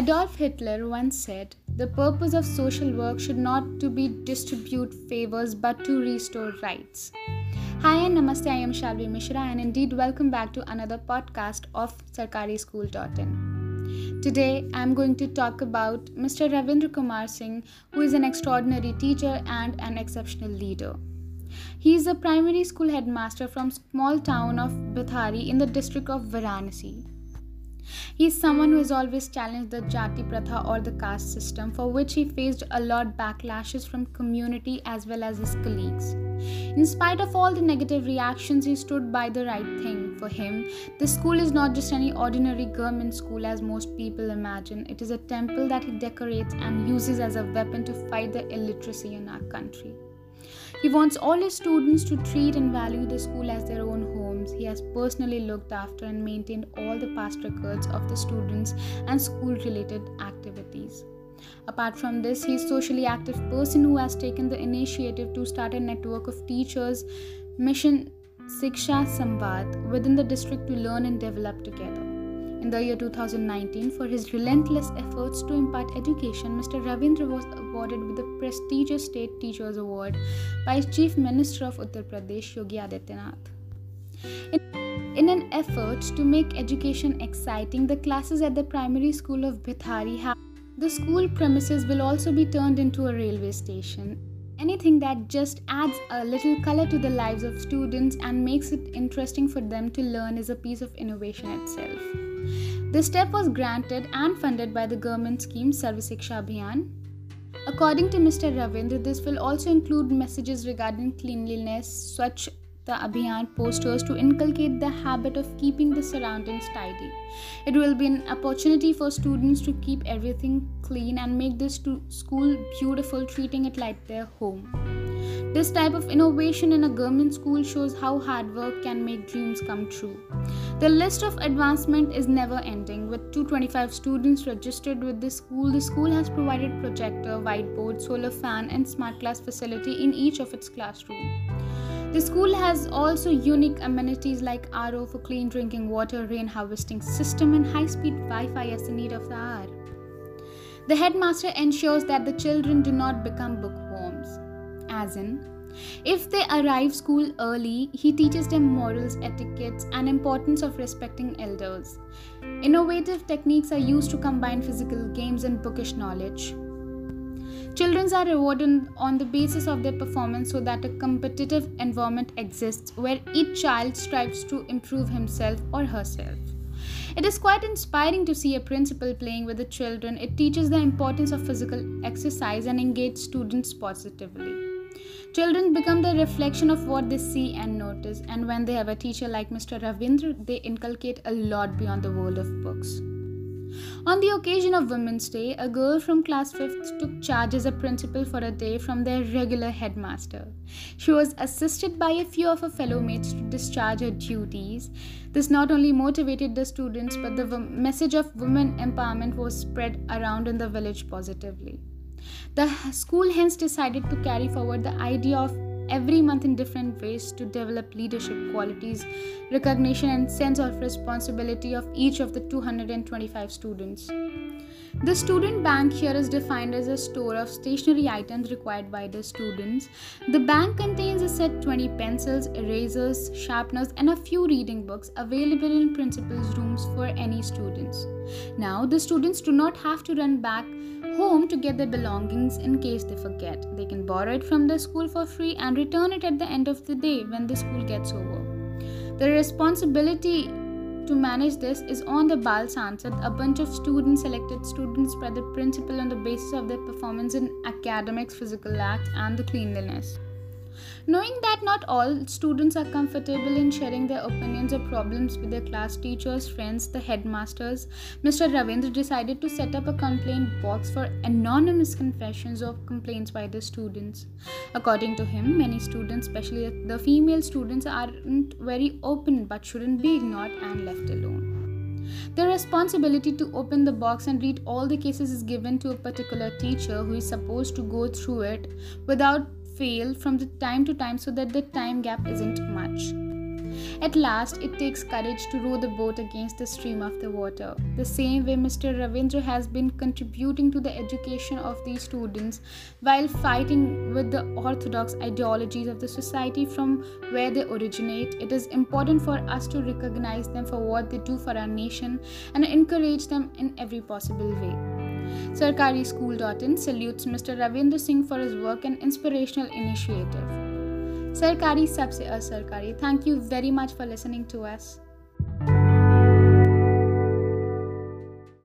Adolf Hitler once said, "The purpose of social work should not to be distribute favors but to restore rights." Hi and namaste, I am Shalvi Mishra and indeed welcome back to another podcast of sarkarischool.in. Today I am going to talk about Mr. Ravindra Kumar Singh who is an extraordinary teacher and an exceptional leader. He is a primary school headmaster from small town of Bithari in the district of Varanasi. He is someone who has always challenged the Jati Pratha or the caste system, for which he faced a lot of backlashes from community as well as his colleagues. In spite of all the negative reactions, he stood by the right thing. For him, the school is not just any ordinary government school as most people imagine. It is a temple that he decorates and uses as a weapon to fight the illiteracy in our country. He wants all his students to treat and value the school as their own homes. He has personally looked after and maintained all the past records of the students and school related activities. Apart from this, he is a socially active person who has taken the initiative to start a network of teachers, mission Shiksha Samvad within the district to learn and develop together. In the year 2019, for his relentless efforts to impart education, Mr. Ravindra was awarded with the prestigious State Teachers Award by Chief Minister of Uttar Pradesh, Yogi Adityanath. In, an effort to make education exciting, the classes at the primary school of Bithari have the school premises will also be turned into a railway station. Anything that just adds a little color to the lives of students and makes it interesting for them to learn is a piece of innovation itself. This step was granted and funded by the government scheme Sarv Shiksha Abhiyan. According to Mr. Ravindra, this will also include messages regarding cleanliness, Swachh the Abhiyan posters to inculcate the habit of keeping the surroundings tidy. It will be an opportunity for students to keep everything clean and make this school beautiful, treating it like their home. This type of innovation in a government school shows how hard work can make dreams come true. The list of advancement is never ending. With 225 students registered with the school, the school has provided projector, whiteboard, solar fan, and smart class facility in each of its classrooms. The school has also unique amenities like RO for clean drinking water, rain harvesting system, and high speed Wi Fi as the need of the hour. The headmaster ensures that the children do not become bookworms as in if they arrive school early, he teaches them morals, etiquettes, and importance of respecting elders. Innovative techniques are used to combine physical games and bookish knowledge. Children are rewarded on the basis of their performance so that a competitive environment exists where each child strives to improve himself or herself. It is quite inspiring to see a principal playing with the children. It teaches the importance of physical exercise and engages students positively. Children become the reflection of what they see and notice, and when they have a teacher like Mr. Ravindra, they inculcate a lot beyond the world of books. On the occasion of Women's Day, a girl from class 5th took charge as a principal for a day from their regular headmaster. She was assisted by a few of her fellow mates to discharge her duties. This not only motivated the students, but the message of women empowerment was spread around in the village positively. The school hence decided to carry forward the idea of every month in different ways to develop leadership qualities, recognition, and sense of responsibility of each of the 225 students. The student bank here is defined as a store of stationery items required by the students. The bank contains a set 20 pencils, erasers, sharpeners, and a few reading books available in principal's rooms for any students. Now, the students do not have to run back home to get their belongings in case they forget. They can borrow it from the school for free and return it at the end of the day when the school gets over. The responsibility to manage this is on the Bal Sansad, a bunch of students selected students by the principal on the basis of their performance in academics, physical acts, and the cleanliness. Knowing that not all students are comfortable in sharing their opinions or problems with their class teachers, friends, the headmasters, Mr. Ravindra decided to set up a complaint box for anonymous confessions of complaints by the students. According to him, many students, especially the female students, aren't very open but shouldn't be ignored and left alone. The responsibility to open the box and read all the cases is given to a particular teacher who is supposed to go through it without fail from the time to time so that the time gap isn't much. At last, it takes courage to row the boat against the stream of the water. The same way Mr. Ravindra has been contributing to the education of these students while fighting with the orthodox ideologies of the society from where they originate, it is important for us to recognize them for what they do for our nation and encourage them in every possible way. SarkariSchool.in salutes Mr. Ravindra Singh for his work and inspirational initiative. Sarkari Sabse Asarkari. Thank you very much for listening to us.